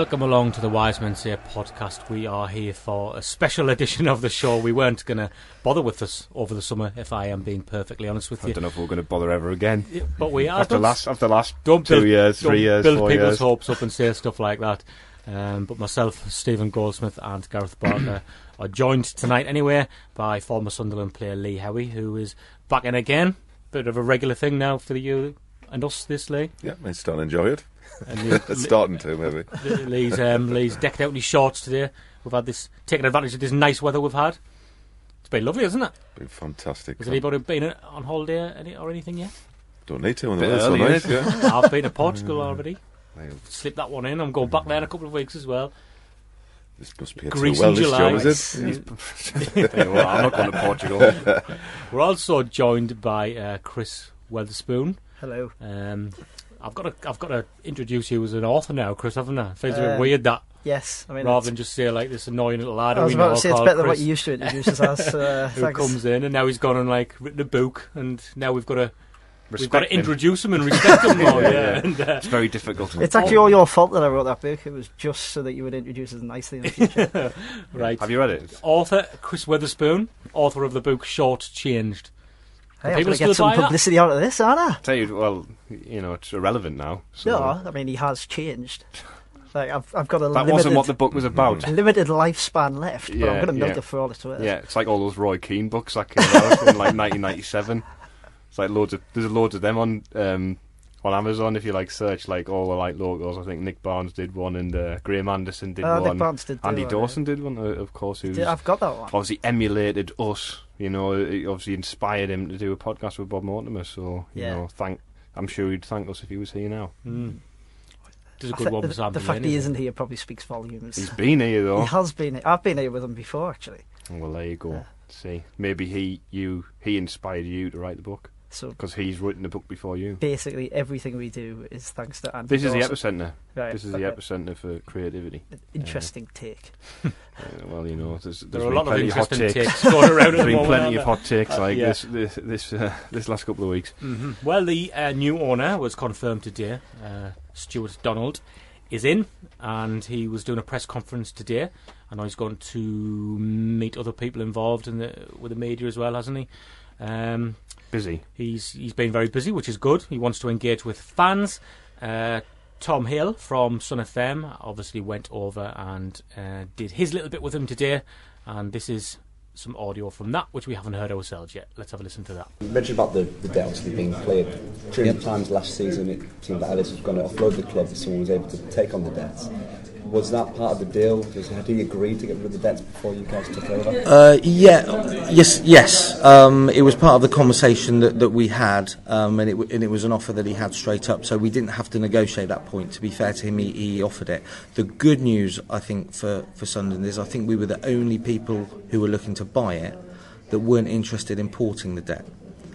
Welcome along to the Wise Men Say podcast. We are here for a special edition of the show. We weren't going to bother with this over the summer, if I am being perfectly honest with you. I don't know if we're going to bother ever again. But we are. After Don't- last, after last don't two build, years, three years, build people's years. hopes up and say stuff like that. Um, but myself, Stephen Goldsmith, and Gareth Barker are joined tonight anyway by former Sunderland player Lee Howey, who is back in again. Bit of a regular thing now for you and us, this Lee. Yeah, I still enjoy it. And Lee- It's starting to, maybe. Lee's um, Lee's decked out in his shorts today. We've had this taking advantage of this nice weather we've had. It's been lovely, isn't it? Been fantastic. Has anybody been on holiday any, or anything yet? Don't need to when the weather's so early, nice. Yeah. I've been to Portugal already. Well, Slipped that one in. I'm going back there in a couple of weeks as well. This must be a Greece too well in this July. job, is it? Well, I'm not going to Portugal. We're also joined by uh, Chris Wetherspoon. Hello. Um, I've got to I've got to introduce you as an author now, Chris, haven't I? Feels a bit Um, weird that Yes, I mean, rather than just say like this annoying little lad. I was we know about to say it's called better than what you used to introduce us as. Uh, who thanks. comes in and now he's gone and like written a book and now we've got to we've got to him. introduce him and respect him more. Yeah, yeah, yeah. And, uh, It's very difficult. It's actually all your fault that I wrote that book. It was just so that you would introduce us nicely in the future. right. Have you read it? Author Chris Wetherspoon, author of the book Short Changed. Hey, I'm people going to get some buy that? publicity out of this, aren't I? Tell you, well, you know, it's irrelevant now. So No, I mean, he has changed. Like, I've, I've got a that limited, wasn't what the book was about. limited lifespan left, but I'm Yeah, going to milk yeah. it for all it's worth. Yeah, it's like all those Roy Keane books that came out in like 1997. It's like loads of there's loads of them on um, on Amazon if you like search like all the like logos. I think Nick Barnes did one and uh, Graeme Anderson did Oh, Nick one. Barnes did do Andy one, Dawson did one, uh, of course. Who's Yeah, I've got that one. obviously emulated us. You know, it obviously inspired him to do a podcast with Bob Mortimer. So you Yeah. know, thank. I'm sure he'd thank us if he was here now. Mm. Does a I good thi- one the, the Delaney, fact he isn't isn't here probably speaks volumes. He's been here though. He has been. here. I've been here with him before, actually. Well, there you go. Yeah. See, maybe he, you, he inspired you to write the book So because he's written the book before you. basically, everything we do is thanks to Andy. This is the epicenter. Right, This is the epicenter for creativity. Interesting take. Uh, well, you know, there's, There there's are a been lot of plenty of hot interesting takes. takes going around at There's the been moment, plenty of hot takes Uh, like yeah. this this this, uh, this last couple of weeks. hmm Well, the uh, new owner was confirmed today. Uh, Stuart Donald is in, and he was doing a press conference today. I know he's going to meet other people involved in the with the media as well, hasn't he? Um, Busy. he's he's been very busy, which is good. He wants to engage with fans. Uh, Tom Hill from Sun FM obviously went over and uh, did his little bit with him today, and this is some audio from that, which we haven't heard ourselves yet. Let's have a listen to that. You mentioned about the, the debt obviously being cleared. Three hundred times last season, it seemed that Ellis was going to offload the club if someone was able to take on the debts. Was that part of the deal? Had he agreed to get rid of the debts before you guys took over? Uh, yeah, yes, yes. Um, it was part of the conversation that, that we had, um, and, it, and it was an offer that he had straight up. So we didn't have to negotiate that point. To be fair to him, he, he offered it. The good news, I think, for for Sunderland is I think we were the only people who were looking to buy it that weren't interested in porting the debt,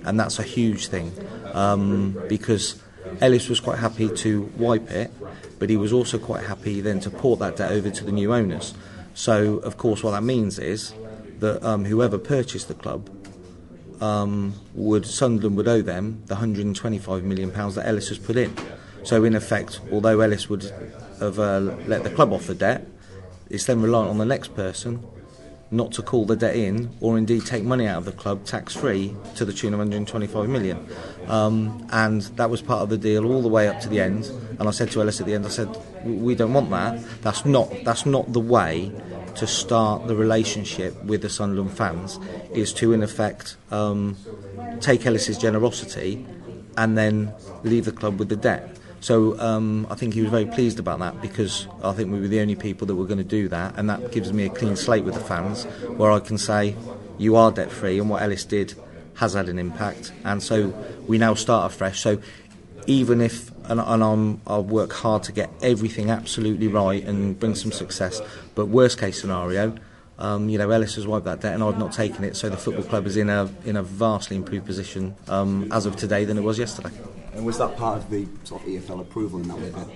and that's a huge thing um, because Ellis was quite happy to wipe it, but he was also quite happy then to port that debt over to the new owners. So, of course, what that means is that um, whoever purchased the club um, would Sunderland would owe them the 125 million pounds that Ellis has put in. So in effect, although Ellis would have uh, let the club off the debt, it's then reliant on the next person not to call the debt in or indeed take money out of the club tax free to the tune of 125 million. Um, and that was part of the deal all the way up to the end. And I said to Ellis at the end, I said, we don't want that. That's not that's not the way to start the relationship with the Sunderland fans. Is to in effect um, take Ellis's generosity and then leave the club with the debt. So um, I think he was very pleased about that because I think we were the only people that were going to do that, and that gives me a clean slate with the fans where I can say, you are debt free, and what Ellis did has had an impact, and so we now start afresh. So even if, and, and I'm, I'll work hard to get everything absolutely right and bring some success, but worst case scenario, um, you know, Ellis has wiped that debt and I've not taken it, so the football club is in a in a vastly improved position um, as of today than it was yesterday. And was that part of the sort of EFL approval in that way that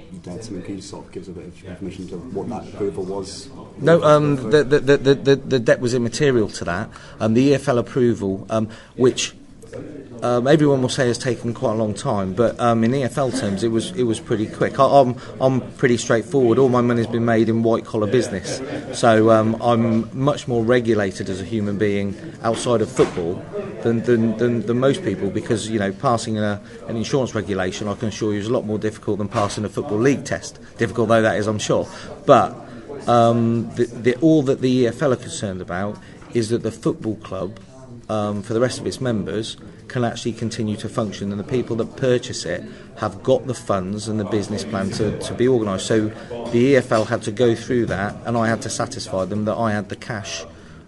you mean, can you sort of give us a bit of information to what that approval was? No, um, the, the, the, the, the debt was immaterial to that. Um, the EFL approval, um, which um, everyone will say has taken quite a long time, but um, in EFL terms, it was it was pretty quick. I, I'm I'm pretty straightforward. All my money's been made in white collar business, so um, I'm much more regulated as a human being outside of football than than, than, than most people because you know passing a, an insurance regulation, I can assure you, is a lot more difficult than passing a football league test. Difficult though that is, I'm sure, but. Um, the, the, all that the EFL are concerned about is that the football club um, for the rest of its members can actually continue to function and the people that purchase it have got the funds and the business plan to, to be organised. So the EFL had to go through that and I had to satisfy them that I had the cash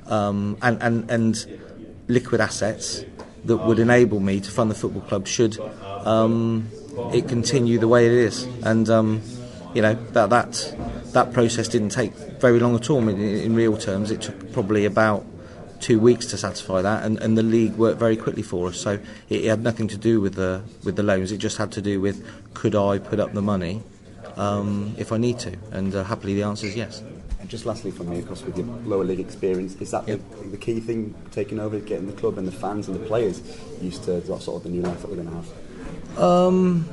um, and, and, and liquid assets that would enable me to fund the football club should um, it continue the way it is. And um, you know that that that process didn't take very long at all. In, in real terms, it took probably about two weeks to satisfy that, and, and the league worked very quickly for us. So it, it had nothing to do with the with the loans. It just had to do with could I put up the money um, if I need to, and uh, happily the answer is yes. And just lastly from me, of course, with your lower league experience, is that Yep. the, the key thing taking over, getting the club and the fans and the players used to that sort of the new life that we're going to have? Um,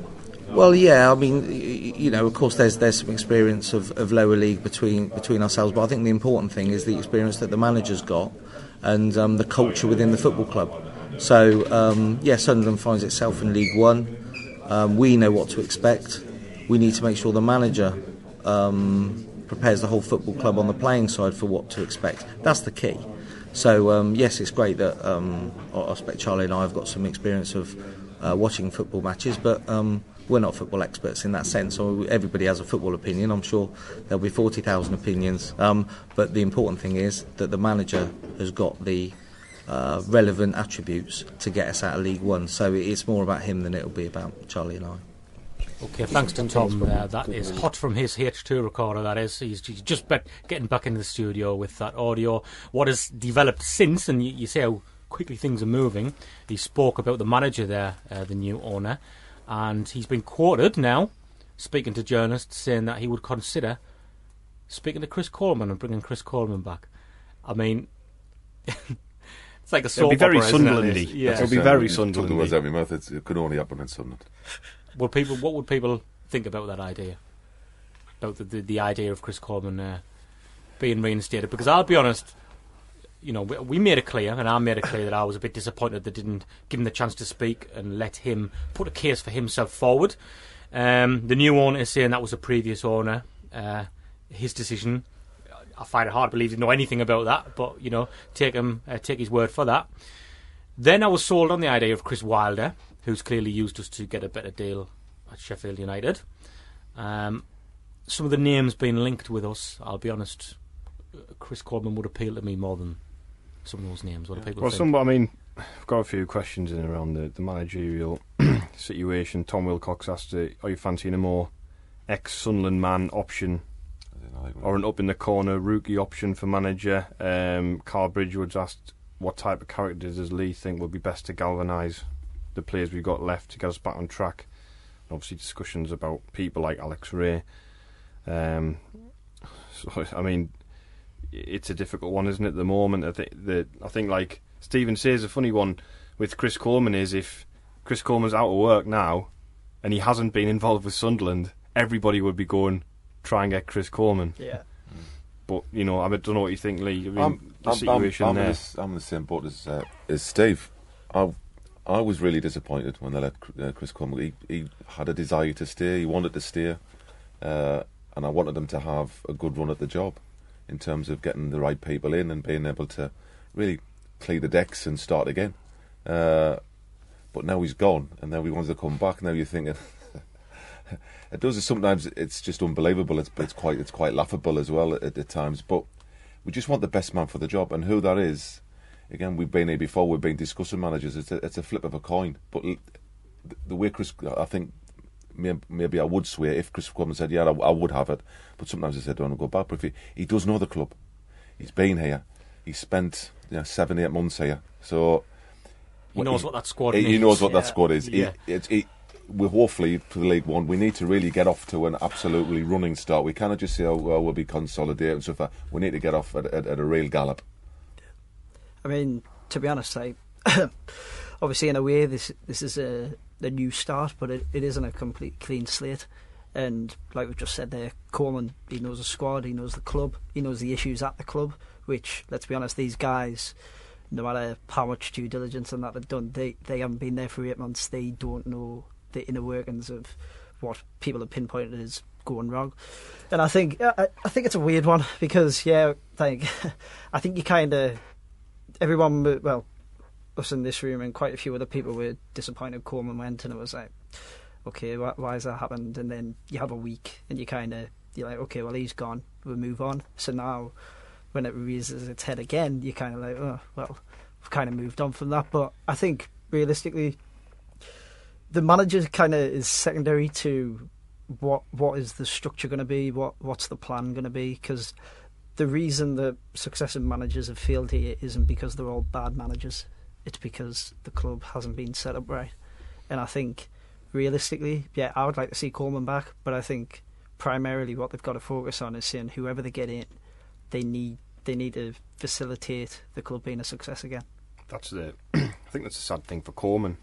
well, yeah. I mean, you know, of course, there's there's some experience of, of lower league between between ourselves, but I think the important thing is the experience that the manager's got and um, the culture within the football club. So, um, yeah, Sunderland finds itself in League One. Um, we know what to expect. We need to make sure the manager um, prepares the whole football club on the playing side for what to expect. That's the key. So um, yes, it's great that um, I I expect Charlie and I have got some experience of uh, watching football matches, but um, we're not football experts in that sense. So everybody has a football opinion. I'm sure there'll be forty thousand opinions. Um, but the important thing is that the manager has got the uh, relevant attributes to get us out of League One. So it's more about him than it'll be about Charlie and I. Okay, thanks to Tom. Uh, that is hot from his H2 recorder. That is, he's, just getting back into the studio with that audio. What has developed since, and you, you see how quickly things are moving. He spoke about the manager there, uh, the new owner, and he's been quoted now speaking to journalists saying that he would consider speaking to Chris Coleman and bringing Chris Coleman back. I mean, it's like a soap It'll be very opera, isn't it? Sunderland-y. It's- Yeah. It'll be very Took the words out of my mouth. It's, it could only happen in Sunderland. Would people? What would people think about that idea? About the the, the idea of Chris Coleman uh, being reinstated? Because I'll be honest, you know, we, we made it clear, and I made it clear that I was a bit disappointed they didn't give him the chance to speak and let him put a case for himself forward. Um, the new owner is saying that was a previous owner, uh, his decision. I find it hard to believe he know anything about that, but you know, take him, uh, take his word for that. Then I was sold on the idea of Chris Wilder, who's clearly used us to get a better deal at Sheffield United. Um, some of the names being linked with us, I'll be honest, uh, Chris Coleman would appeal to me more than some of those names. What do people Well, think? some, I mean, I've got a few questions in around the, the managerial situation. Tom Wilcox asked, uh, "Are you fancying a more ex-Sunderland man option I don't know, I- or an up in the corner rookie option for manager?" Um, Carl Bridgewood's asked, "What type of characters does Lee think would be best to galvanise the players we've got left to get us back on track?" And obviously, discussions about people like Alex Rae. Um, so, I mean, it's a difficult one, isn't it? At the moment, I think that I think like Stephen says, a funny one with Chris Coleman is if Chris Coleman's out of work now, and he hasn't been involved with Sunderland, everybody would be going try and get Chris Coleman. Yeah. But you know, I don't know what you think, Lee. I mean, I'm, the I'm, situation I'm, I'm, there. in the, I'm in the same boat as, uh, as Steve. I, I was really disappointed when they let uh, Chris Coleman. He, he had a desire to stay. He wanted to stay, uh, and I wanted him to have a good run at the job, in terms of getting the right people in and being able to really clear the decks and start again. Uh, but now he's gone, and now he wants to come back. Now you're thinking. it does. Sometimes it's just unbelievable. It's it's quite it's quite laughable as well at, at times. But we just want the best man for the job, and who that is. Again, we've been here before. We've been discussing managers. It's a, it's a flip of a coin. But the- way Chris, I think maybe I would swear if Chris Coleman said, "Yeah, I, I would have it," but sometimes I said, "Don't go back." But if he, he does know the club, he's been here. He's spent you know, seven, eight months here, so He knows what that squad he, he knows what that squad is. He- Yeah. it's he, we're hopefully for the League One. We need to really get off to an absolutely running start. We cannot just say, "Oh, well, we'll be consolidated and stuff." We need to get off at, at, at a real gallop. I mean, to be honest, I obviously in a way this this is a, a new start, but it, it isn't a complete clean slate. And like we've just said there, Coleman he knows the squad, he knows the club, he knows the issues at the club. Which, let's be honest, these guys, no matter how much due diligence and that they've done, they they haven't been there for eight months. They don't know the inner workings of what people have pinpointed as going wrong. And I think I, I think it's a weird one because yeah, I think you kind of everyone, well, us in this room and quite a few other people were disappointed Coleman went, and it was like, okay, why, why has that happened? And then you have a week, and you kind of you're like, okay, well he's gone, we'll move on. So now, when it raises its head again, you're kind of like, oh, well, we've kind of moved on from that. But I think realistically, the manager kind of is secondary to what what is the structure going to be, what what's the plan going to be, because the reason that successive managers have failed here isn't because they're all bad managers. It's because the club hasn't been set up right. And I think, realistically, yeah, I would like to see Coleman back, but I think primarily what they've got to focus on is seeing whoever they get in, they need they need to facilitate the club being a success again. That's the. I think that's a sad thing for Coleman.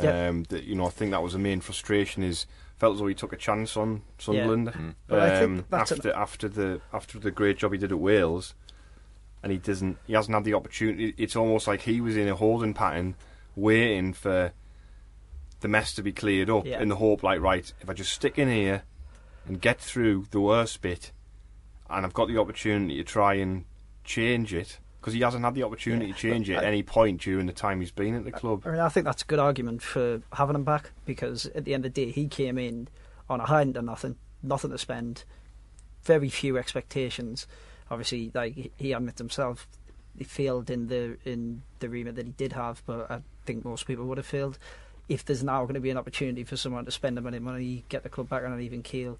Yeah. Um, that you know, I think that was the main frustration. Is felt as though he took a chance on Sunderland. But I think Um, that's after after the after the great job he did at Wales, and he doesn't. He hasn't had the opportunity. It's almost like he was in a holding pattern, waiting for the mess to be cleared up, Yeah. in the hope, like, right, if I just stick in here and get through the worst bit, and I've got the opportunity to try and change it. Because he hasn't had the opportunity Yeah, to change it at I- any point during the time he's been at the club. I mean, I think that's a good argument for having him back because at the end of the day, he came in on a hadn't done nothing, nothing to spend, very few expectations. Obviously, like he- admits himself, he failed in the in the remit that he did have, but I think most people would have failed. If there's now going to be an opportunity for someone to spend a bit of money, get the club back on an even keel,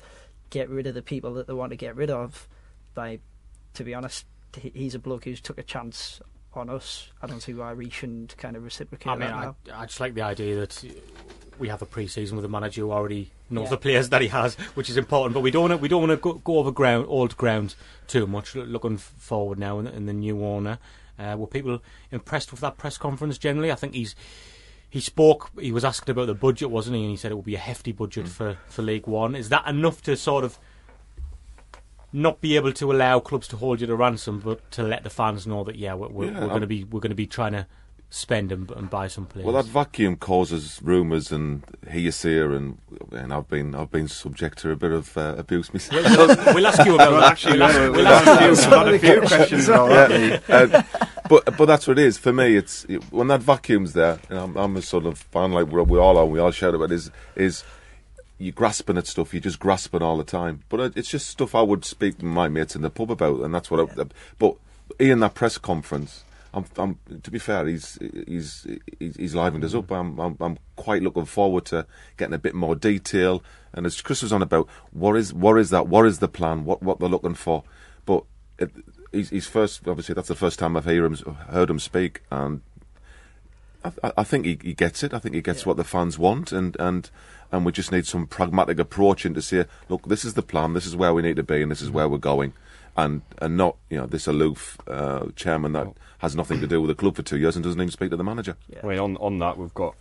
get rid of the people that they want to get rid of, like to be honest, he's a bloke who's took a chance on us. I don't see why we shouldn't kind of reciprocate I mean, that I. I just like the idea that we have a pre-season with a manager who already knows Yeah. the players that he has, which is important. But we don't want to, we don't want to go, go over ground, old ground too much. Looking forward now in, the- in the new owner, uh, were people impressed with that press conference? Generally, I think he's he spoke. He was asked about the budget, wasn't he? And he said it would be a hefty budget for for League One. Is that enough to sort of not be able to allow clubs to hold you to ransom, but to let the fans know that yeah, we're, we're, Yeah, we're going to be we're going to be trying to spend and, and buy some players. Well, that vacuum causes rumours and hearsay, and and I've been I've been subject to a bit of uh, abuse myself. we'll ask you about that. actually, we'll ask, we'll, we'll we'll ask you. ask you about a few questions about that. Yeah, uh, but but that's what it is for me. It's when that vacuum's there, and I'm, I'm a sort of fan like we we all are. We all shout about is is you grasping at stuff. You're just grasping all the time. But it's just stuff I would speak to my mates in the pub about, and that's what. I, but in that press conference. I'm, I'm, to be fair, he's he's he's, he's livened us up. I'm, I'm I'm quite looking forward to getting a bit more detail. And as Chris was on about, what is what is that? What is the plan? What what they're looking for? But it, he's, he's first. Obviously, that's the first time I've hear him heard him speak, and I, I- think he, he gets it. I think he gets what the fans want, and, and and we just need some pragmatic approach into say, look, this is the plan, this is where we need to be, and this is where we're going. and and not you know this aloof uh, chairman that has nothing to do with the club for two years and doesn't even speak to the manager. Yeah. I mean, on on that we've got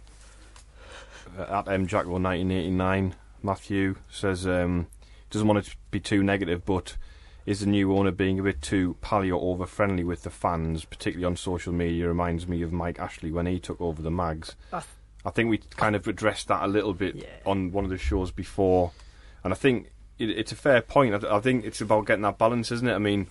uh, at M Jackal 1989. Matthew says um, doesn't want it to be too negative, but is the new owner being a bit too paleo over friendly with the fans, particularly on social media? Reminds me of Mike Ashley when he took over the mags. I th- I think we kind of addressed that a little bit Yeah. on one of the shows before, and I think it, it's a fair point. I, I think it's about getting that balance, isn't it? I mean,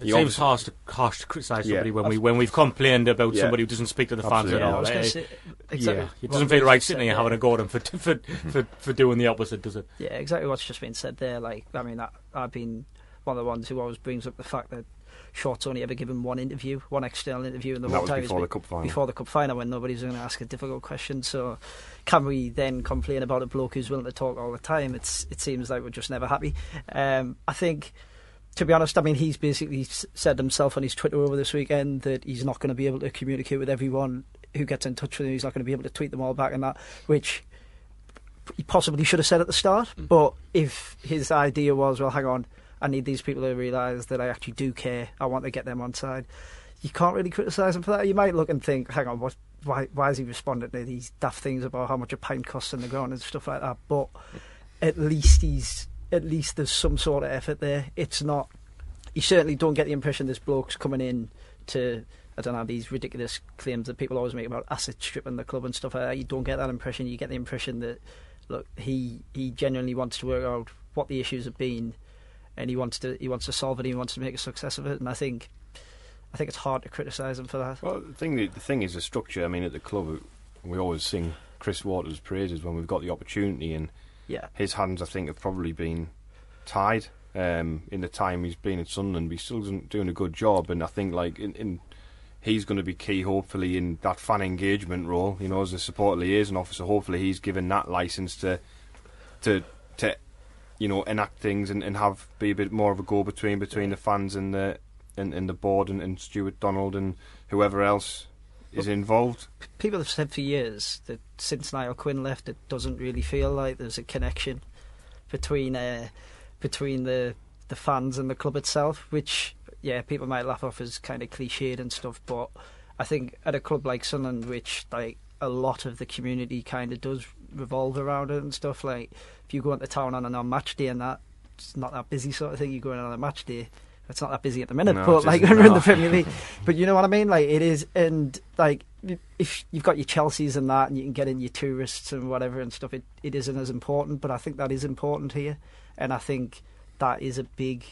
It you seems harsh to, harsh to criticise Yeah. somebody when we when we've complained about Yeah. somebody who doesn't speak to the fans Absolutely. at all. was Eh, gonna eh, say, exactly. yeah, it what doesn't feel right sitting here having a there. go at him for, for, for, for doing the opposite, does it? Yeah, exactly what's just been said there. Like, I mean, I, I've been one of the ones who always brings up the fact that Short's only ever given one interview, one external interview in the whole time. before the cup final. Before the cup final, when nobody's going to ask a difficult question. So, can we then complain about a bloke who's willing to talk all the time? It's it seems like we're just never happy. Um, I think. To be honest, I mean, he's basically said himself on his Twitter over this weekend that he's not going to be able to communicate with everyone who gets in touch with him. He's not going to be able to tweet them all back and that, which he possibly should have said at the start. Mm. But if his idea was, well, hang on, I need these people to realise that I actually do care. I want to get them on side. You can't really criticise him for that. You might look and think, hang on, what? Why? Why is he responding to these daft things about how much a pint costs in the ground and stuff like that? But at least he's at least there's some sort of effort there. It's not. You certainly don't get the impression this bloke's coming in to. I don't know these ridiculous claims that people always make about asset stripping the club and stuff like that. You don't get that impression. You get the impression that look, he he genuinely wants to work out what the issues have been, and he wants to he wants to solve it. He wants to make a success of it. And I think I think it's hard to criticise him for that. Well, the thing, the thing is the structure. I mean, at the club, we always sing Chris Waters' praises when we've got the opportunity, and Yeah, his hands, I think, have probably been tied um, in the time he's been at Sunderland. But he's still doing- doing a good job, and I think like in, in he's going to be key, hopefully, in that fan engagement role. You know, as a support liaison officer, hopefully he's given that license to to to you know enact things and, and have be a bit more of a go between between the fans and the and, and the board and, and Stuart Donald and whoever else is involved. people have said for years that since Niall Quinn left, it doesn't really feel like there's a connection between uh, between the the fans and the club itself. Which, yeah, people might laugh off as kind of cliched and stuff, but I think at a club like Sunderland, which like a lot of the community kind of does revolve around it and stuff. Like if you go into town on a on match day and that, it's not that busy sort of thing. You go in on a match day. It's not that busy at the minute, No, but like we're in the Premier League. But you know what I mean? Like it is, and like if you've got your Chelseas and that, and you can get in your tourists and whatever and stuff, it, it isn't as important. But I think that is important here, and I think that is a big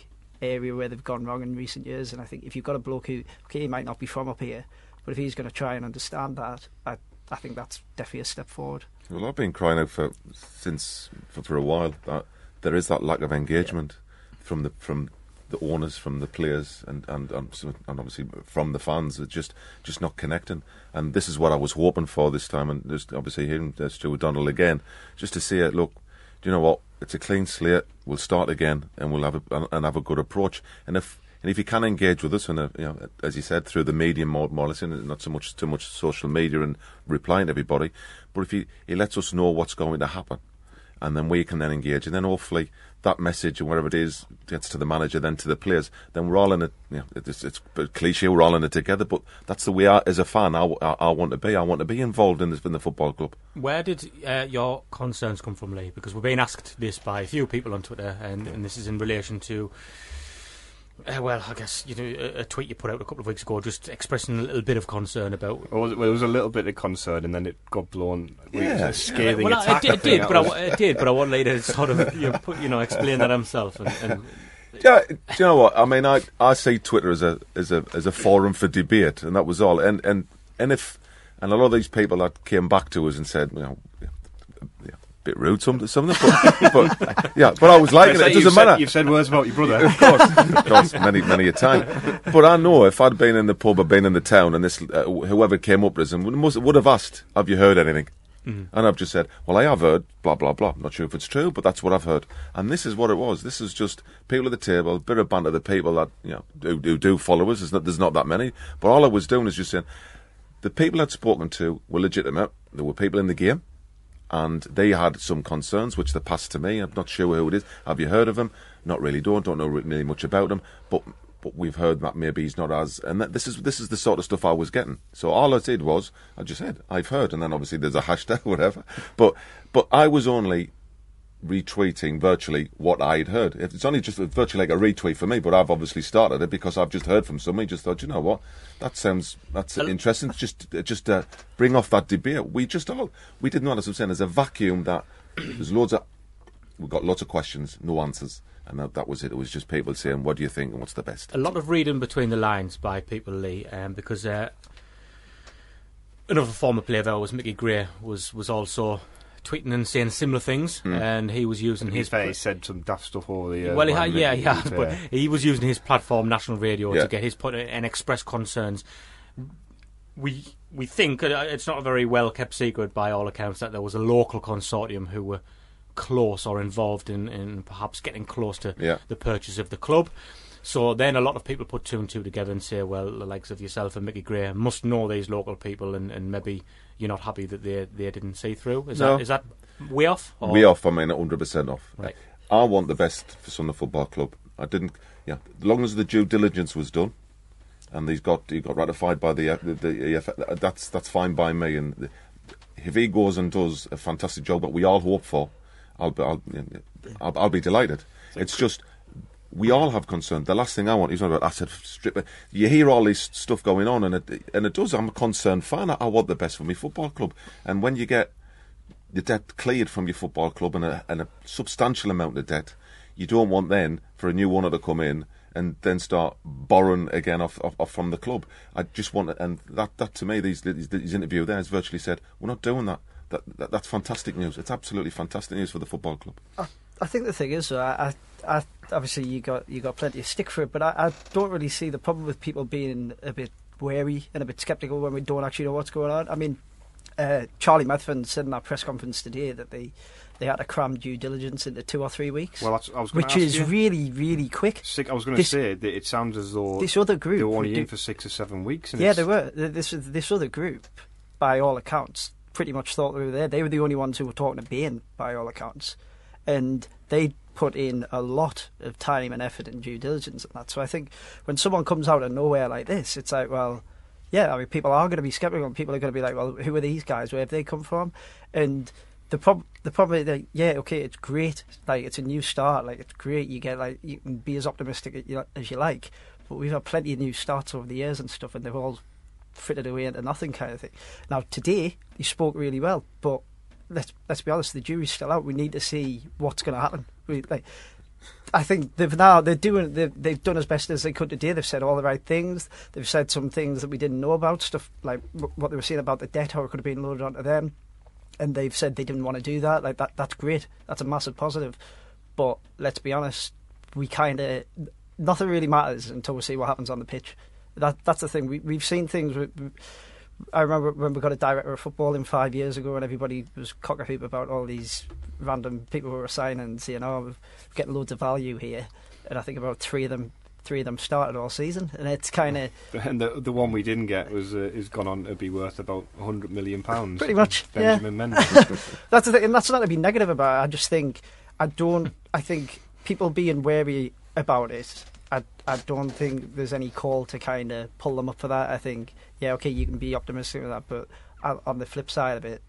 area where they've gone wrong in recent years. And I think if you've got a bloke who, okay, he might not be from up here, but if he's going to try and understand that, I, I think that's definitely a step forward. Well, I've been crying out for since for, for a while that there is that lack of engagement from the from the owners, from the players, and and and, obviously from the fans. It's just just not connecting. And this is what I was hoping for this time. And just obviously hearing uh, Stuart Donald again, just to see it. Look, do you know what? It's a clean slate. We'll start again, and we'll have a and, have a good approach. And if and if you can engage with us, and uh, you know, as you said, through the medium more, more and not so much too much social media and replying to everybody, but if he, he lets us know what's going to happen, and then we can then engage, and then hopefully that message and whatever it is gets to the manager, then to the players, then we're all in it. You know, it's, it's cliche, we're all in it together, but that's the way I, as a fan, I, I, I want to be. I want to be involved in, this, in the football club. Where did uh, your concerns come from, Lee? Because we're being asked this by a few people on Twitter, and, and this is in relation to. Uh, well, I guess you know a, a tweet you put out a couple of weeks ago, just expressing a little bit of concern about. Well, it- there was a little bit of concern, and then it got blown. It Yeah. a scathing well, I- attack. it, did- I did, but I, was. wa- it did, but I want Lee to sort of you know, put, you know explain that himself. And, and Yeah, do you know what? I mean, I, I see Twitter as a as a as a forum for debate, and that was all. And and and if and a lot of these people that came back to us and said, you know, yeah, yeah, a bit rude, some some of them, but, but yeah, but I was liking it. It doesn't said, matter. You've said words about your brother. Of course, of course, many, many a time. But I know if I'd been in the pub or been in the town and this, uh, whoever came up with us and would, must, would have asked, have you heard anything? And I've just said, well, I have heard, blah, blah, blah. I'm not sure if it's true, but that's what I've heard. And this is what it was. This is just people at the table, a bit of banter, the people that, you know, who, who do follow us. There's not, there's not that many. But all I was doing is just saying, the people I'd spoken to were legitimate. There were people in the game. And they had some concerns which they passed to me. I'm not sure who it is. Have you heard of him? Not really. Don't don't know really much about him, but. But we've heard that maybe he's not as, and that this is this is the sort of stuff I was getting. So all I did was I just said I've heard, and then obviously there's a hashtag whatever. But but I was only retweeting virtually what I'd heard. It's only just virtually like a retweet for me, but I've obviously started it because I've just heard from somebody. Just thought, you know what, that sounds that's interesting. Just just uh, bring off that debate. We just all we didn't know. As I'm saying, there's a vacuum that there's loads of we've got lots of questions, no answers. And that, that was it. It was just people saying, "What do you think?" and "What's the best?" A lot of reading between the lines by people, Lee, um, because uh, another former player there was Mickey Gray was was also tweeting and saying similar things, Hmm. and he was using His face said some daft stuff over the. Uh, well, he had, yeah, yeah, but, he was using his platform, national radio, Yeah. to get his point and express concerns. We we think uh, it's not a very well kept secret by all accounts that there was a local consortium who were close or involved in, in perhaps getting close to Yeah. the purchase of the club. So then a lot of people put two and two together and say, well, the likes of yourself and Mickey Gray must know these local people, and, and maybe you're not happy that they they didn't see through. Is No. that is that way off? or- We off. I mean, hundred percent off. Right. I want the best for Sunderland Football Club. I didn't. Yeah, as long as the due diligence was done, and he's got he got ratified by the uh, the, the EF, that's that's fine by me. And the, if he goes and does a fantastic job that we all hope for, I'll be I'll, I'll, I'll be delighted. It's just. We all have concern. The last thing I want is not about asset strip. You hear all this stuff going on, and it and it does. I'm a concerned fan. I, I want the best for my football club. And when you get the debt cleared from your football club and a, and a substantial amount of debt, you don't want then for a new owner to come in and then start borrowing again off, off, off from the club. I just want, and that, that to me, these, these, interview there has virtually said, we're not doing that. That, that. That's fantastic news. It's absolutely fantastic news for the football club. I, I think the thing is, I, I, I, obviously you got you got plenty of stick for it, but I, I don't really see the problem with people being a bit wary and a bit sceptical when we don't actually know what's going on. I mean, uh, Charlie Methven said in that press conference today that they they had to cram due diligence into two or three weeks, Well, that's, I was gonna which is you. really really quick. Six, I was going to say that it sounds as though This other group, they were only in for six or seven weeks. And Yeah, they were. This this other group, by all accounts, pretty much thought they were there. They were the only ones who were talking to Bain, by all accounts, and they put in a lot of time and effort and due diligence and that. So I think when someone comes out of nowhere like this, it's like, well, yeah, I mean, people are going to be skeptical, and people are going to be like, well, who are these guys? Where have they come from? And the prob- the problem is that yeah, okay, it's great. Like it's a new start. Like it's great. You get like you can be as optimistic as you, you like. But we've had plenty of new starts over the years and stuff, and they've all frittered away into nothing kind of thing. Now today he spoke really well, but let's let's be honest, the jury's still out. We need to see what's going to happen. We, like, I think they've now they're doing they've, they've done as best as they could today. They've said all the right things. They've said some things that we didn't know about stuff like what they were saying about the debt, how it could have been loaded onto them, and they've said they didn't want to do that. Like that, that's great. That's a massive positive. But let's be honest, we kind of nothing really matters until we see what happens on the pitch. That that's the thing. We we've seen things. With, I remember when we got a director of football in five years ago, and everybody was cock a hoop about all these random people who were signing and saying, "Oh, we're getting loads of value here." And I think about three of them, three of them started all season, and it's kind of And the the one we didn't get was uh, is gone on to be worth about hundred million pounds. Pretty much, yeah. Benjamin Mendy. that's the thing, and that's not to be negative about it. I just think I don't. I think people being wary about it. I I don't think there's any call to kind of pull them up for that. I think yeah, okay, you can be optimistic with that, but on the flip side of it,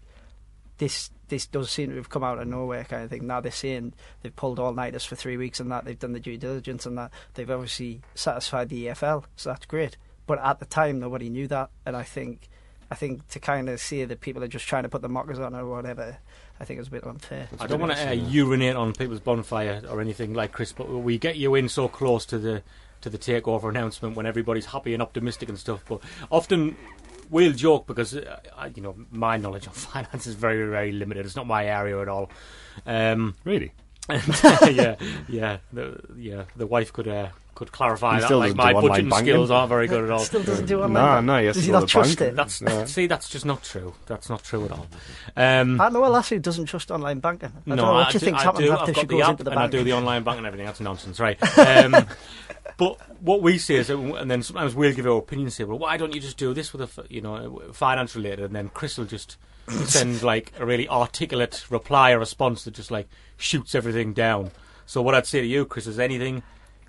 this this does seem to have come out of nowhere kind of thing. Now they're saying they've pulled all nighters for three weeks and that they've done the due diligence and that they've obviously satisfied the EFL, so that's great. But at the time, nobody knew that, and I think I think to kind of say that people are just trying to put the mockers on or whatever, I think it's a bit unfair. I don't want to uh, urinate on people's bonfire or anything like Chris, but we get you in so close to the to the takeover announcement when everybody's happy and optimistic and stuff. But often we'll joke because uh, you know my knowledge of finance is very very limited. It's not my area at all. Um, really? and, yeah, yeah, the, yeah. The wife could uh, could clarify He that. still Like doesn't my do online budgeting banking. skills aren't very good at all. Still doesn't do online. No, banking. no, he Does he not trust it? That's No. see, that's just not true. That's not true at all. Um, I know a lass who doesn't trust online banking. I no, don't know what I you do, think's I happened do. after I've she got the goes app into the and I bank. do the online bank and everything. That's nonsense, right? Um, but what we say is, that- and then sometimes we'll give our opinion, and say, well, why don't you just do this with a, f- you know, finance related, and then Chris will just send like a really articulate reply or response that just like shoots everything down. So what I'd say to you, Chris, is anything,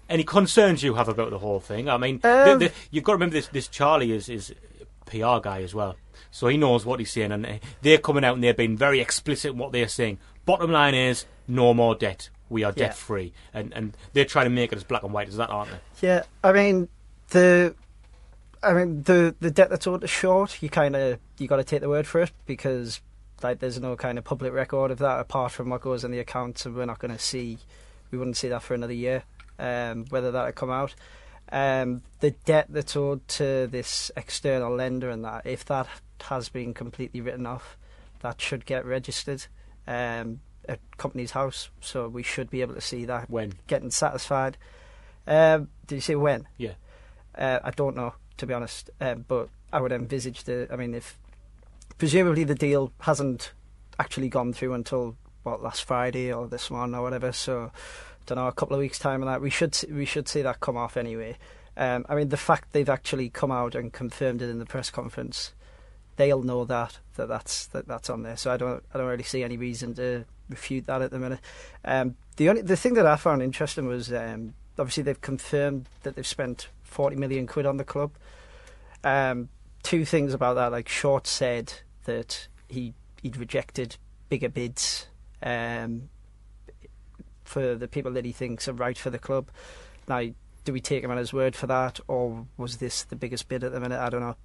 any concerns you have about the whole thing? I mean, Um, the, you've got to remember this. This Charlie is is a PR guy as well, so he knows what he's saying, and they're coming out and they're being very explicit in what they're saying. Bottom line is, no more debt. We are Yeah. debt free, and and they're trying to make it as black and white as that, aren't they? Yeah, I mean the, I mean the the debt that's owed to short. You kind of you got to take the word for it because like there's no kind of public record of that apart from what goes in the accounts, and we're not going to see, we wouldn't see that for another year. Um, whether that would come out, um, the debt that's owed to this external lender and that if that has been completely written off, that should get registered. Um, at company's house, so we should be able to see that When? getting satisfied. Um, did you say when? Yeah. Uh, I don't know, to be honest, um, but I would envisage the. I mean, if presumably the deal hasn't actually gone through until what last Friday or this one or whatever, so don't know a couple of weeks time and that we should we should see that come off anyway. Um, I mean, the fact they've actually come out and confirmed it in the press conference, they'll know that that that's that that's on there. So I don't I don't really see any reason to refute that at the minute. Um, the only the thing that I found interesting was um, obviously they've confirmed that they've spent forty million quid on the club. Um, two things about that, like Short said that he he'd rejected bigger bids um, for the people that he thinks are right for the club. Now, do we take him on his word for that, or was this the biggest bid at the minute? I don't know.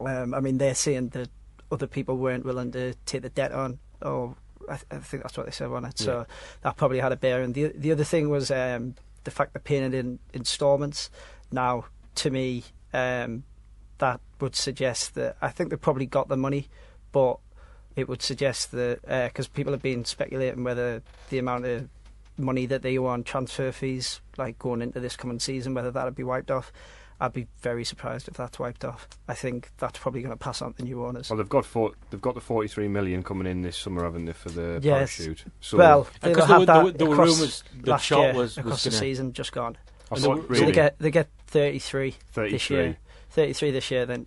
Um, I mean, they're saying that other people weren't willing to take the debt on, or I, th- I think that's what they said on it. So that probably had a bearing. The the other thing was um, the fact they're paying it in instalments. Now, to me, um, that would suggest that I think they probably got the money, but it would suggest that because people have been speculating whether the amount of money that they owe on transfer fees, like going into this coming season, whether that would be wiped off. I'd be very surprised if that's wiped off. I think that's probably going to pass on to new owners. Well, they've got four, they've got the forty-three million coming in this summer, haven't they, for the Yes. parachute? So well, And they'll 'cause there have were- that there were- across rumours that last Shaw year, was- was across the gonna- season just gone. I and thought, the- So really, they get they get 33, this year. 33 this year. Then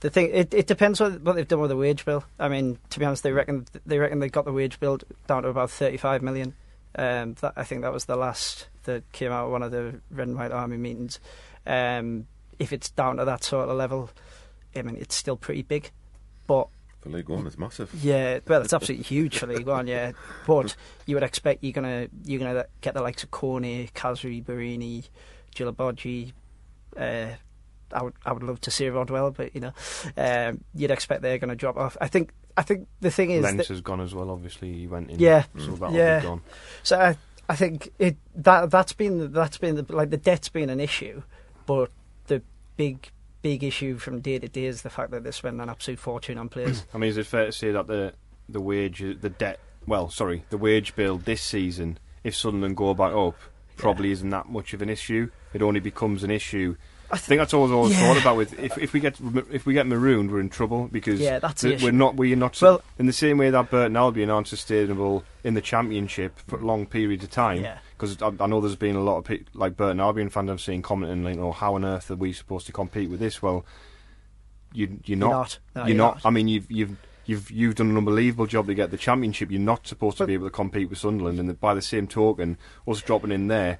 the thing it, it depends what, what they've done with the wage bill. I mean, to be honest, they reckon they reckon they got the wage bill down to about 35 million. Um, that, I think that was the last that came out of one of the Red and White Army meetings. Um, if it's down to that sort of level, I mean, it's still pretty big. But For League One, it's massive. yeah, well, it's absolutely huge for League One. Yeah, but you would expect you're gonna you're gonna get the likes of Corney, Khazri, Borini, Djilobodji. Uh, I would I would love to see Rodwell, but you know, um, you'd expect they're going to drop off. I think I think the thing is Lens that, has gone as well. Obviously, he went in. Yeah. so that'll Yeah. be gone. so. I, I think it that that's been that's been the, like the debt's been an issue, but the big big issue from day to day is the fact that they're spending an absolute fortune on players. I mean, is it fair to say that the the wage, the debt, well, sorry, the wage bill this season, if Sunderland go back up, probably isn't that much of an issue. It only becomes an issue. I think that's always always Yeah. thought about with if if we get if we get marooned, we're in trouble because Yeah, that's th- we're not we're not Well- in the same way that Burton Albion aren't sustainable in the championship for a long periods of time. Yeah. Because I, I know there's been a lot of pe- like Burton Albion fans I've seen commenting like, "Oh, how on earth are we supposed to compete with this?" Well, you you're not. not. No, you're, you're not. not. I mean, you've you've you've you've done an unbelievable job to get the championship. You're not supposed to But- be able to compete with Sunderland, and by the same token, us dropping in there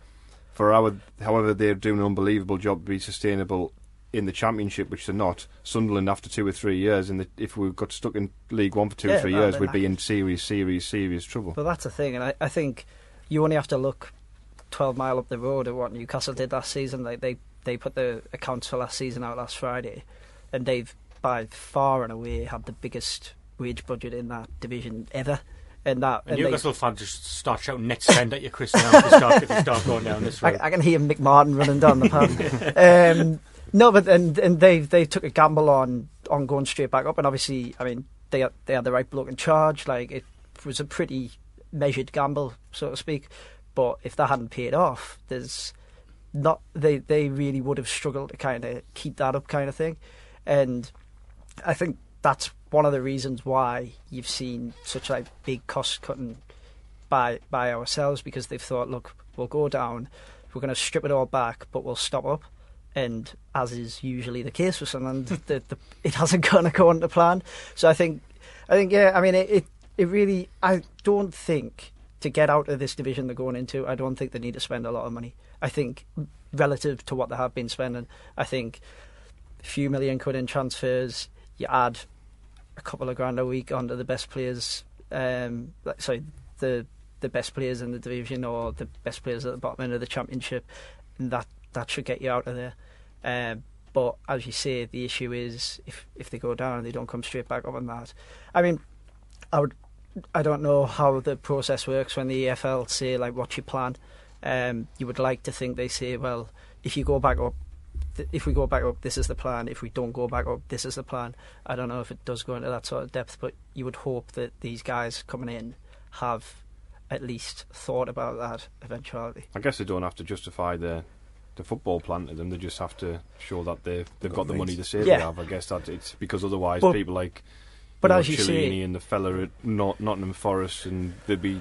for our, however they're doing an unbelievable job to be sustainable in the championship, which they're not. Sunderland after two or three years, and if we got stuck in League One for two or three years, we'd be in serious, serious, serious trouble. But that's the thing, and I, I think you only have to look 12 mile up the road at what Newcastle did last season. Like they, they put the accounts for last season out last Friday, and they've by far and away had the biggest wage budget in that division ever. And that, And Newcastle fans just start shouting net spend at you, Chris, now if you start, if you start going down this road. I, I can hear Mick Martin running down the path. um, no, but and and they they took a gamble on on going straight back up, and obviously, I mean, they had- they had the right bloke in charge. Like it was a pretty measured gamble, so to speak. But if that hadn't paid off, there's not they they really would have struggled to kind of keep that up, kind of thing. And I think that's one of the reasons why you've seen such like big cost cutting by by ourselves because they've thought, look, we'll go down, we're going to strip it all back, but we'll stop up. And as is usually the case with Sunderland, the, the, it hasn't gone according to plan. So I think, I think, yeah, I mean, it, it, it really, I don't think to get out of this division they're going into, I don't think they need to spend a lot of money. I think relative to what they have been spending, I think a few million quid in transfers, you add a couple of grand a week onto the best players, um, like, sorry, the the best players in the division or the best players at the bottom end of the championship, and that that should get you out of there. Um, but as you say, the issue is if if they go down and they don't come straight back up on that. I mean, I would. I don't know how the process works when the EFL say like what's your plan. Um, you would like to think they say, well, if you go back up, th- if we go back up, this is the plan. If we don't go back up, this is the plan. I don't know if it does go into that sort of depth, but you would hope that these guys coming in have at least thought about that eventuality. I guess they don't have to justify the the football plan to them. They just have to show that they've they've got the money to say Yeah. they have. I guess that it's because otherwise But- people like but you know, as you say- and the fella at Not- Nottingham Forest and they'd be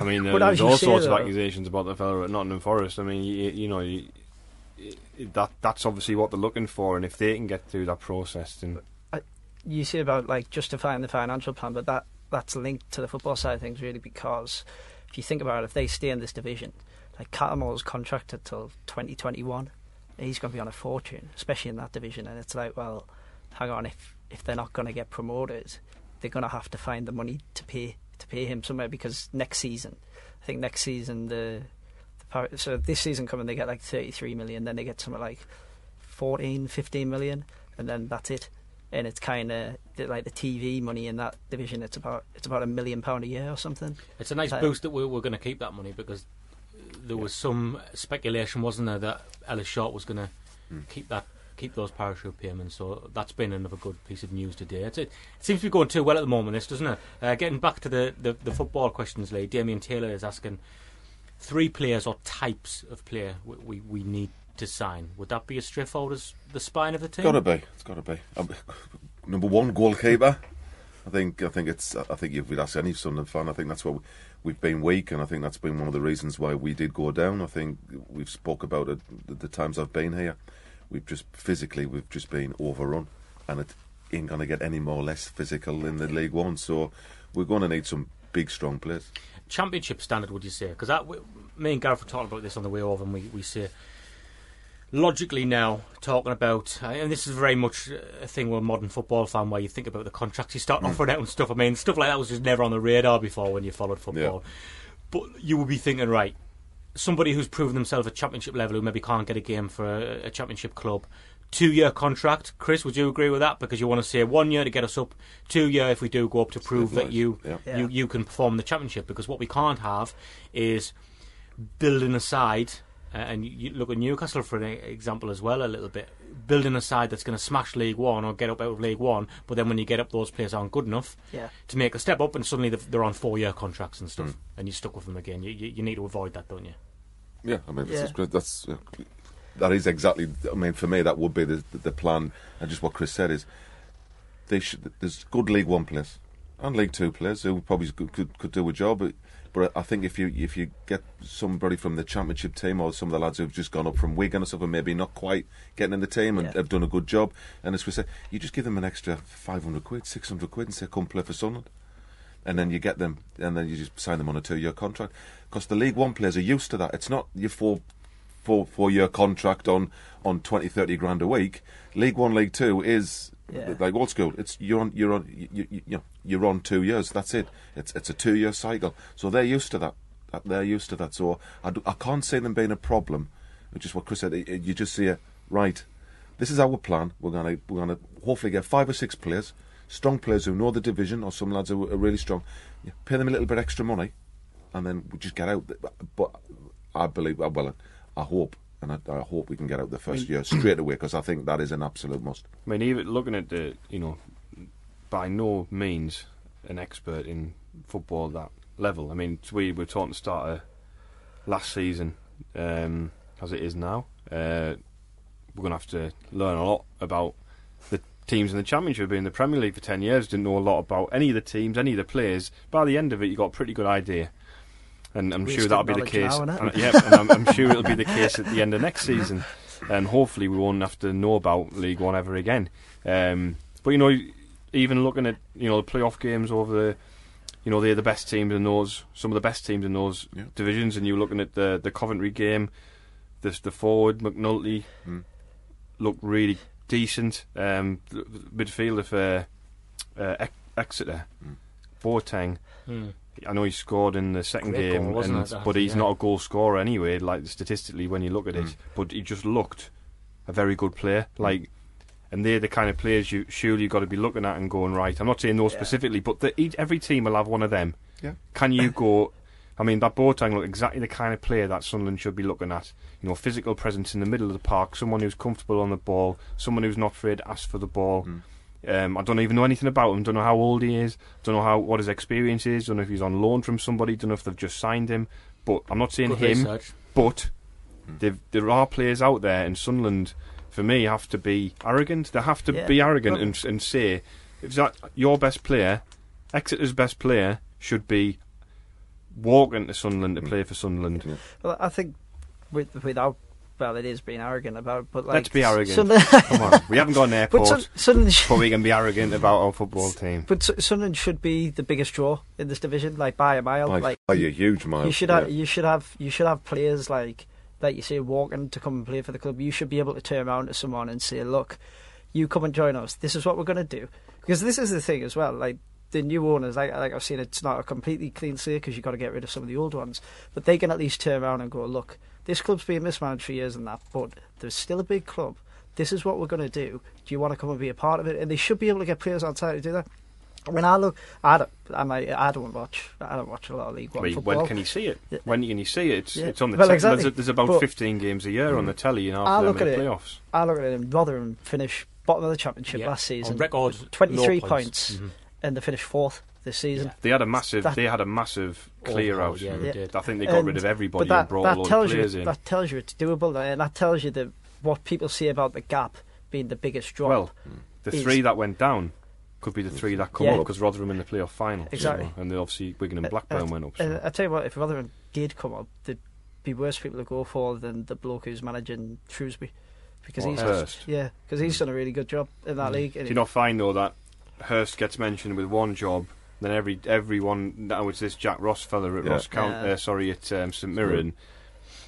I mean, there, uh, there's all sorts of accusations about the fellow at Nottingham Forest. I mean, you, you know, you, that that's obviously what they're looking for, and if they can get through that process, then you say about like justifying the financial plan, but that that's linked to the football side of things really because if you think about it, if they stay in this division, like Cattermole's contracted till 2021, he's going to be on a fortune, especially in that division. And it's like, well, hang on, if if they're not going to get promoted, they're going to have to find the money to pay to pay him somewhere because next season, I think next season the, the Par- so this season coming they get like 33 million, then they get something like 14, 15 million, and then that's it. And it's kind of like the TV money in that division. It's about it's about a million pound a year or something. It's a nice boost that we're, we're going to keep that money because there was some speculation, wasn't there, that Ellis Short was going to hmm. keep that keep those parachute payments. So that's been another good piece of news today. It, it seems to be going too well at the moment, this doesn't it? Uh, getting back to the, the, the football questions, Lee. Damien Taylor is asking three players or types of player we, we, we need to sign. Would that be as straightforward as the spine of the team? Got to be. It's got to be. Um, number one, goalkeeper. I think. I think it's. I think if we'd ask any Sunderland fan, I think that's what we, we've been weak, and I think that's been one of the reasons why we did go down. I think we've spoke about it the times I've been here. We've just physically, we've just been overrun, and it ain't going to get any more or less physical in the League One. So we're going to need some big, strong players. championship standard, would you say? Because me and Gareth were talking about this on the way over, and we, we say logically now talking about, uh, and this is very much a thing with a modern football fan where you think about the contracts you start offering out and stuff. I mean, stuff like that was just never on the radar before when you followed football. But you would be thinking, right, somebody who's proven themselves at championship level who maybe can't get a game for a, a championship club. Two year contract, Chris. Would you agree with that? Because you want to say one year to get us up, two year if we do go up to prove that you Yeah. you you can perform the championship. Because what we can't have is building a side, uh, and you, you look at Newcastle for an e- example as well, a little bit. Building a side that's going to smash League One or get up out of League One, but then when you get up, those players aren't good enough Yeah. to make a step up, and suddenly they've- they're on four-year contracts and stuff, and you're stuck with them again. You, you, you need to avoid that, don't you? Yeah, I mean, Yeah. That's, that's uh, that is exactly. I mean, for me, that would be the the plan. And just what Chris said is, they should. There's good League One players and League Two players who probably could could, could do a job. But, but I think if you if you get somebody from the Championship team or some of the lads who've just gone up from Wigan or something, maybe not quite getting in the team and Yeah. have done a good job, and as we say, you just give them an extra five hundred quid, six hundred quid, and say, "Come play for Sunderland." and then you get them, and then you just sign them on a two-year contract. Because the League One players are used to that. It's not your four, four, four-year contract on on 20, 30 grand a week. League One, League Two is Yeah. like old school. It's you're on you're on you, you, you're on two years. That's it. It's it's a two-year cycle. So they're used to that. They're used to that. So I, do- I can't see them being a problem. Which is what Chris said. You you just see it right. This is our plan. We're gonna we're gonna hopefully get five or six players, strong players who know the division, or some lads who are really strong. You pay them a little bit extra money, and then we just get out. But I believe, well, I hope, and I, I hope we can get out the first year straight away because I think that is an absolute must. I mean, even looking at the, you know, by no means an expert in football at that level. I mean, we were taught to start last season, um, as it is now. Uh, we're going to have to learn a lot about the teams in the Championship. Being in the Premier League for 10 years, didn't know a lot about any of the teams, any of the players. By the end of it, you got a pretty good idea. And I'm sure that'll be the case. now, and, yeah, and I'm, I'm sure it'll be the case at the end of next season. And hopefully, we won't have to know about League One ever again. Um, but you know, even looking at you know the playoff games over the, you know, they're the best teams in those, some of the best teams in those Yeah. divisions. And you're looking at the the Coventry game, the the forward McNulty Mm. looked really decent. Um, the the midfielder for uh, Ex- Exeter, Mm. Boateng. Hmm. I know he scored in the second Great game, goal, and- that? but he's Yeah. not a goal scorer anyway. Like statistically, when you look at it, Mm. but he just looked a very good player. Like, and they're the kind of players you surely you've got to be looking at and going right. I'm not saying those Yeah. specifically, but the, every team will have one of them. Yeah. Can you go? I mean, that Boateng looked exactly the kind of player that Sunderland should be looking at. You know, physical presence in the middle of the park, someone who's comfortable on the ball, someone who's not afraid to ask for the ball. Mm. Um, I don't even know anything about him. Don't know how old he is. Don't know how what his experience is. Don't know if he's on loan from somebody. Don't know if they've just signed him. But I'm not saying Good him. research. But they've- there are players out there, and Sunderland, for me, have to be arrogant. They have to Yeah. be arrogant Well- and, and say, if that your best player, Exeter's best player, should be walking to Sunderland to play for Sunderland. Yeah. Well, I think with, without well, it is being arrogant about, but like Let's be arrogant. Sunderland, Come on, we haven't got an but airport, Sun- but we can be arrogant about our football team. but Su- Sunderland should be the biggest draw in this division, like by a mile. By, like by a huge mile. you should yeah. have, you should have, you should have players like like you say walking to come and play for the club. You should be able to turn around to someone and say, "Look, you come and join us. This is what we're going to do." Because this is the thing as well. Like the new owners, like, like I've seen, it's not a completely clean slate because you've got to get rid of some of the old ones. But they can at least turn around and go, "Look, this club's been mismanaged for years and that, but there's still a big club. This is what we're going to do. Do you want to come and be a part of it?" And they should be able to get players on side to do that. When I look, I don't, I, might, I don't watch, I don't watch a lot of League One Wait, football. when can you see it? When can you see it? It's, Yeah. it's on the Well, te- exactly. there's, there's about But- 15 games a year on the telly, you know, I after look at the it. playoffs. I look at it and Rotherham finish bottom of the championship Yeah. last season. On record, 23 low points, Mhm. And they finished fourth this season. Yeah. They had a massive. That- they had a massive oh, clear out. yeah, they mm. did. I think they got And- rid of everybody that, and brought that a lot tells of you players in. that tells you it's doable, and that tells you that what people say about the gap being the biggest drop. Well, the is- three that went down could be the three that come Yeah. up because Rotherham in the playoff final. Exactly. So, and then obviously Wigan and uh, Blackburn uh, went up. So. Uh, I tell you what, if Rotherham did come up, there'd be worse people to go for than the bloke who's managing Shrewsbury, because What, he's Hurst? yeah, because he's done a really good job in that mm. league. and Do you not find though that Hurst gets mentioned with one job, then every everyone now it's this Jack Ross fella at Yeah. Ross County, Yeah. uh, sorry at um, St Mirren.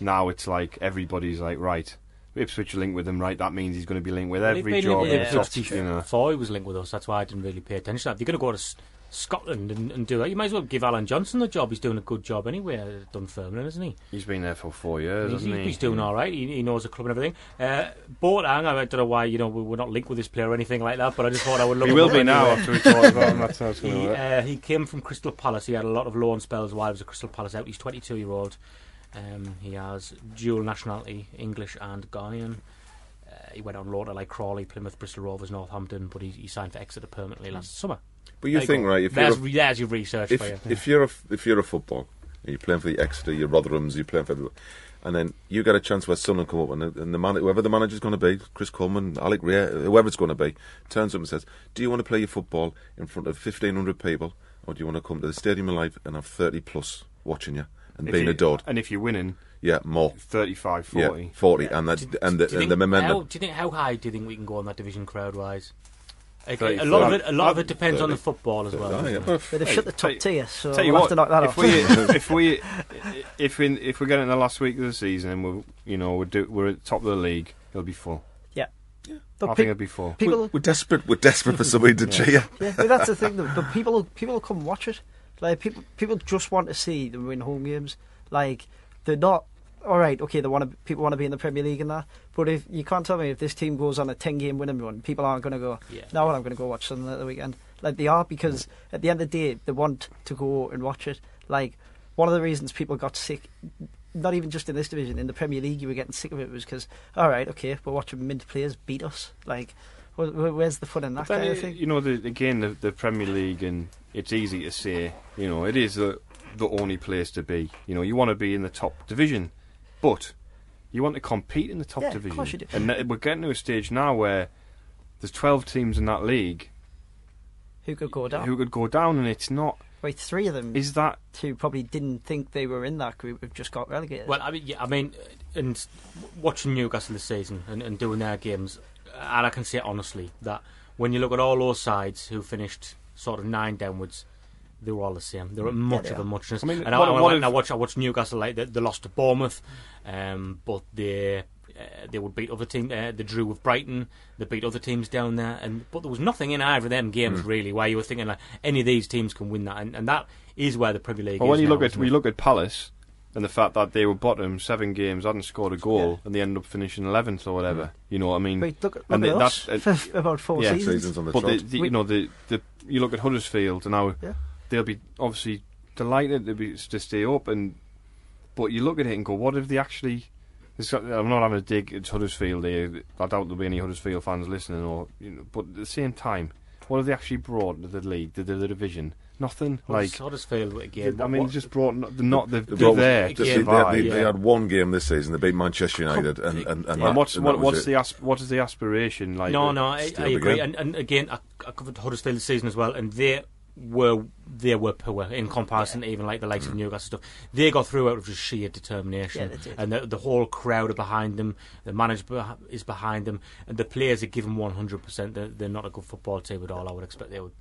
Now it's like everybody's like right. Ipswich are linked with him, right? That means he's going to be linked with Well, every he'd been job. linked in with Yeah. Ipswich top, you know. before he was linked with us. That's why I didn't really pay attention. to that. If you're going to go to S- Scotland and, and do that, you might as well give Allan Johnston the job. He's doing a good job anyway at Dunfermline, isn't he? He's been there for four years, He's, hasn't he? he's doing all right. He, he knows the club and everything. Uh, Boateng, I don't know why you know we- we're not linked with this player or anything like that, but I just thought I would look. He will be now after we talk about him. That's how it's He, uh, he came from Crystal Palace. He had a lot of loan spells while he was at Crystal Palace out. He's 22 year old. Um, he has dual nationality, English and Ghanaian. Uh, he went on loan to like Crawley, Plymouth, Bristol Rovers, Northampton, but he, he signed for Exeter permanently last summer. But you think, right? If you're there's, a, your research for you. if, if you're a if you're a football, and you're playing for the Exeter, your Rotherhams, you're playing for everyone, and then you get a chance where someone come up and, the- and the man, whoever the manager's going to be, Chris Coleman, Alex Rae, whoever it's going to be, turns up and says, "Do you want to play your football in front of 1,500 people, or do you want to come to the Stadium of Light and have 30 plus watching you and If being you- adored? And if you're winning, Yeah, more. 35, 40. Yeah, 40, and that Do- and the, and the momentum. How, do you think how high do you think we can go on that division crowd wise? A, Thirty- a lot of it, a lot of it depends on the football as well. Ah, yeah, but But they've Hey, shut the top tell- tier, so Tell you we'll what, have to knock that if off. we if we if we if we get in the last week of the season and we're you know we're do, we're at the top of the league, it'll be full. yeah. I But think pe- it'll be full. people, we're desperate. We're desperate for somebody to cheer. yeah, but that's the thing. Though, but people, will- people will come watch it. Like people, people just want to see them win home games. Like they're not. All right, okay. They want to. People want to be in the Premier League and that. But if you can't tell me if this team goes on a ten-game winning run, people aren't going to go. Yeah. Now I'm going to go watch Sunderland at the weekend. Like they are because at the end of the day, they want to go and watch it. Like one of the reasons people got sick, not even just in this division, in the Premier League, you were getting sick of it was because all right, okay, we're watching mid players beat us. Like, wh- wh- where's the fun in that kind of thing? You know, the, again, the, the Premier League, and it's easy to say, you know, it is the the only place to be. You know, you want to be in the top division, but you want to compete in the top Yeah, of division. course you do. And th- we're getting to a stage now where there's 12 teams in that league Who could go down? who could go down, and it's not. Wait, three of them Is that who probably didn't think they were in that group have just got relegated. Well, I mean, yeah, I mean, and watching Newcastle this season and, and doing their games, and I can say honestly that when you look at all those sides who finished sort of nine downwards, they were all the same. They were much they of a muchness. I mean, and I, what- I, what went if- I watched, I watched Newcastle like they, they lost to Bournemouth, um, but they. Uh, they would beat other teams. Uh, they drew with Brighton. They beat other teams down there, and but there was nothing in either of them games Hmm. really where you were thinking like any of these teams can win that, and, and that is where the Premier League. Well, is when you now, look at we look at Palace and the fact that they were bottom seven games, hadn't scored a goal, Yeah. and they ended up finishing eleventh or whatever. You know what I mean? Wait, look, look and at the- us that- uh, for about four yeah, seasons. Seasons on the but the, trot. the, We- you know the, the you look at Huddersfield and now Yeah. They'll be obviously delighted to be to stay up, and but you look at it and go, what if they actually? It's I'm not having a dig at Huddersfield here. I doubt there'll be any Huddersfield fans listening, or you know, but at the same time, what have they actually brought to the league, to the, the division? Nothing. Like Huddersfield again. I mean, what- just brought. Not, they're not. They're, They brought- there Just- to they, survive. they- they Yeah. had one game this season. They beat Manchester United, and and, and, And that- what's and what, what's the asp- what is the aspiration like? No, no, I, I agree. And, and again, I, I covered Huddersfield this season as well, and they were they were poor in comparison to even like the likes of mm. Newcastle stuff. They got through out of just sheer determination, Yeah, they did. and the, the whole crowd are behind them. The manager is behind them, and the players are given one hundred percent. They're they're not a good football team at all. I would expect they would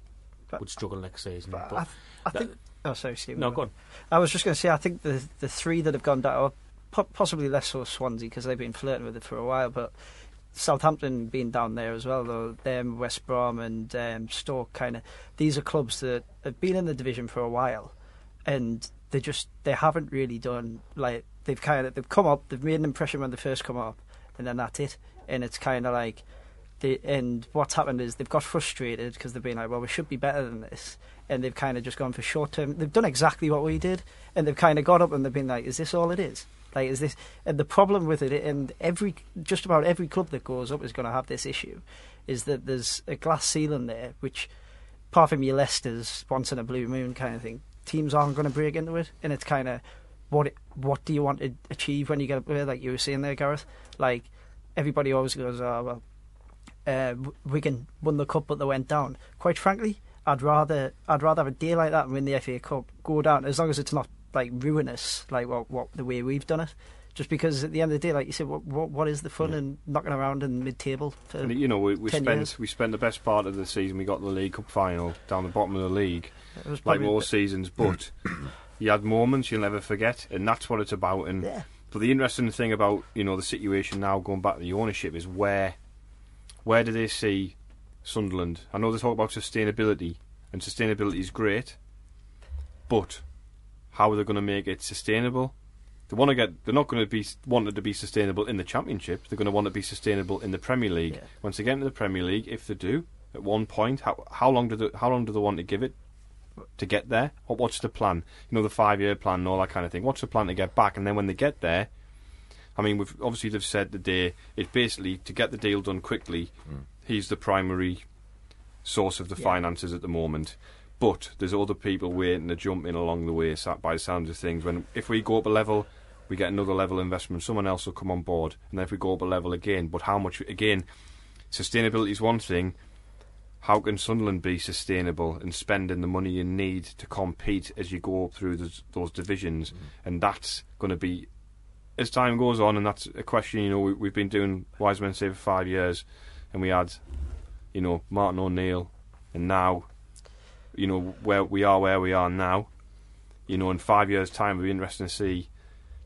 But- would struggle next season. But But, I, I that- think. Oh, sorry, Steve. no, go on. I was just going to say, I think the the three that have gone down, or po- possibly less so Swansea because they've been flirting with it for a while, but Southampton being down there as well, though them West Brom and um, Stoke, kind of these are clubs that have been in the division for a while, and they just they haven't really done like they've kind of they've come up, they've made an impression when they first come up, and then that's it, and it's kind of like. They, and what's happened is they've got frustrated because they've been like, well, we should be better than this. And they've kind of just gone for short term. They've done exactly what we did. And they've kind of got up and they've been like, is this all it is? Like, is this. And the problem with it, and every just about every club that goes up is going to have this issue, is that there's a glass ceiling there, which, apart from your Leicester's once in a blue moon kind of thing, teams aren't going to break into it. And it's kind of, what it, what do you want to achieve when you get up there, like you were saying there, Gareth? Like, everybody always goes, oh, well, uh, Wigan won the cup, but they went down. Quite frankly, I'd rather I'd rather have a day like that and win the FA Cup, go down as long as it's not like ruinous, like what what the way we've done it. Just because at the end of the day, like you said, what what, what is the fun in knocking around in mid table? And, you know, we, we 10 spent years. we spent the best part of the season. We got the League Cup final down the bottom of the league, It was like most seasons. But you had moments you'll never forget, and that's what it's about. And Yeah. but the interesting thing about you know the situation now, going back to the ownership, is where where do they see Sunderland? I know they talk about sustainability, and sustainability is great, but how are they going to make it sustainable? They want to get. They're not going to be wanted to be sustainable in the Championship. They're going to want to be sustainable in the Premier League. Yeah. Once they get into the Premier League, if they do, at one point, how how long do they, how long do they want to give it to get there? What what's the plan? You know, the five year plan and all that kind of thing. What's the plan to get back? And then when they get there, I mean, we've, obviously they've said the today it's basically to get the deal done quickly. Mm. He's the primary source of the Yeah. finances at the moment. But there's other people waiting to jump in along the way. By the sounds of things, when if we go up a level, we get another level of investment. Someone else will come on board, and then if we go up a level again, but how much again? Sustainability is one thing. How can Sunderland be sustainable and spending the money you need to compete as you go up through those, those divisions? Mm. And that's going to be as time goes on, and that's a question. You know, we, we've been doing Wise Men Say for five years, and we had you know, Martin O'Neill, and now, you know, where we are, where we are now, you know, in five years' time, it'll be interesting to see,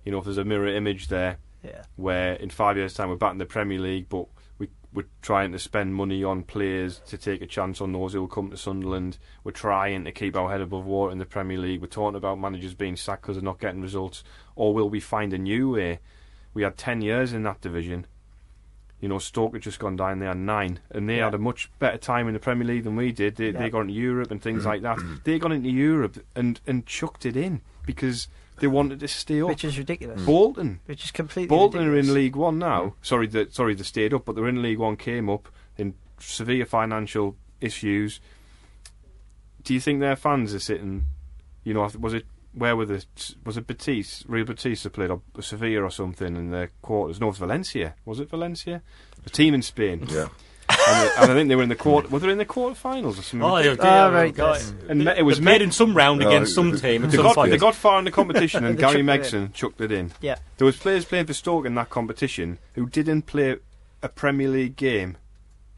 you know, if there's a mirror image there, Yeah. where in five years' time we're back in the Premier League, but we we're trying to spend money on players to take a chance on those who will come to Sunderland. We're trying to keep our head above water in the Premier League. We're talking about managers being sacked because they're not getting results, or will we find a new way? We had ten years in that division. You know, Stoke had just gone down. They had nine, and they Yeah. had a much better time in the Premier League than we did. They Yeah. they got into Europe and things mm. like that. Mm. They got into Europe and and chucked it in because they wanted to stay up. Which is ridiculous. Mm. Bolton, Which is completely Bolton are in League One now. Sorry, that sorry they stayed up, but they're in League One. Came up in severe financial issues. Do you think their fans are sitting? You know, was it where were the was it Batiste, Real Batista played or Sevilla or something in the quarters? No, it was Valencia. Was it Valencia? A team in Spain. Yeah. And, they- and I think they were in the quarter. Were they in the quarterfinals or something? Oh, yeah, Ah, yeah, right, God. yes. And They- it was made in some round No, against some team. They some got, they got far in the competition and They Gary chucked it in. Megson chucked it in. Yeah. There was players playing for Stoke in that competition who didn't play a Premier League game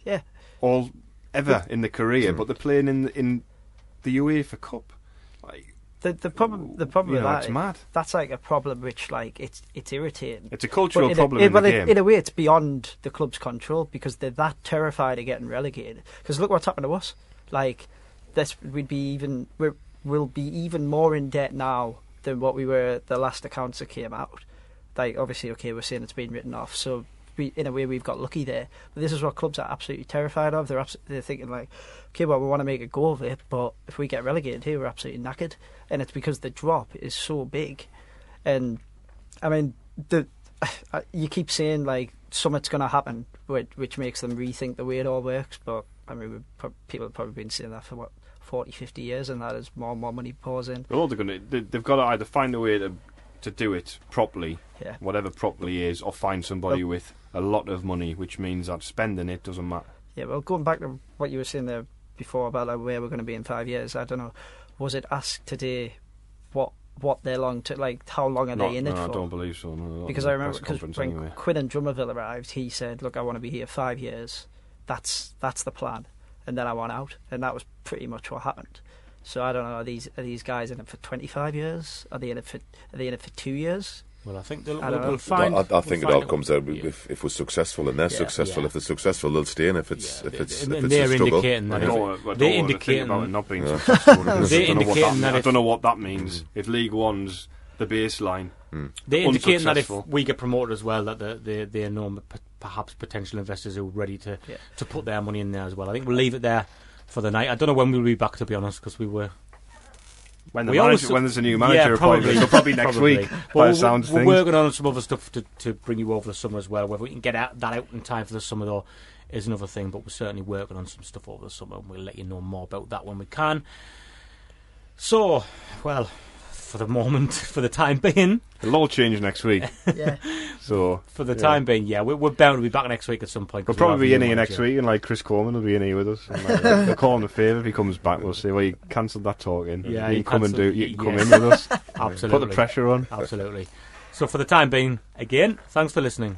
Yeah. all ever in the career, but they're playing in in the UEFA Cup. The the problem the problem You with know, that it's mad. that's like a problem which like it's it's irritating. it's a cultural in problem a, in well, the in- in a way, it's beyond the club's control because they're that terrified of getting relegated. Because look what's happened to us. Like, this we'd be even we're, we'll be even more in debt now than what we were the last accounts that came out. Like, obviously, okay, we're saying it's been written off, so we, in a way, we've got lucky there. But this is what clubs are absolutely terrified of. They're abs- they're thinking like, okay, well, we want to make a go of it, but if we get relegated here, we're absolutely knackered, and it's because the drop is so big, and I mean, the you keep saying like something's going to happen, which, which makes them rethink the way it all works. But I mean, people have probably been saying that for what 40, 50 years, and that is more and more money pours in. Well, they're gonna they've got to either find a way to to do it properly, Yeah. whatever properly is, or find somebody with a lot of money, which means that spending it doesn't matter. Yeah, well, going back to what you were saying there before about like where we're going to be in five years, I don't know. Was it asked today what what they're long to like how long are Not- they in no, it I don't believe so. No, because I remember because when anyway. Quinn and Drumaville arrived, he said, "Look, I want to be here five years. That's that's the plan." And then I want out, and that was pretty much what happened. So I don't know. Are these are these guys in it for twenty five years? Are they in it for are they in it for two years? Well, I think they'll, I we'll, we'll find. I, I we'll think it all comes out Yeah. if, if we're successful and they're Yeah. successful. Yeah. If they're successful, they'll stay in. If it's Yeah, if it's and- if and it's a they're struggle, indicating that I don't, I they're don't want think indicating- about it not being Yeah. successful. They're I don't know what indicating that, that I don't know what that means. Hmm. If League One's the baseline, hmm. They're indicating that if we get promoted as well, that the, the, there are no p- perhaps potential investors who are ready to, Yeah. to put their money in there as well. I think we'll leave it there for the night. I don't know when we'll be back, to be honest, because we were. when the we manager, always- when there's a new yeah, manager appointed, so probably next probably. week. Well, by we're, sounds we're things. working on some other stuff to, to bring you over the summer as well. Whether we can get out, that out in time for the summer, though, is another thing. But we're certainly working on some stuff over the summer, and we'll let you know more about that when we can. So, well, for the moment, for the time being, It'll all change next week. Yeah, So for the Yeah. time being, yeah, we're, we're bound to be back next week at some point. We'll 'cause we'll probably be in a new here next week, and like Chris Coleman will be in here with us. And, like, we'll call him a favour if he comes back. We'll say, well, you cancelled that talking. Yeah, you you can come and do. You can come in with us. Absolutely. Put the pressure on. Absolutely. So for the time being, again, thanks for listening.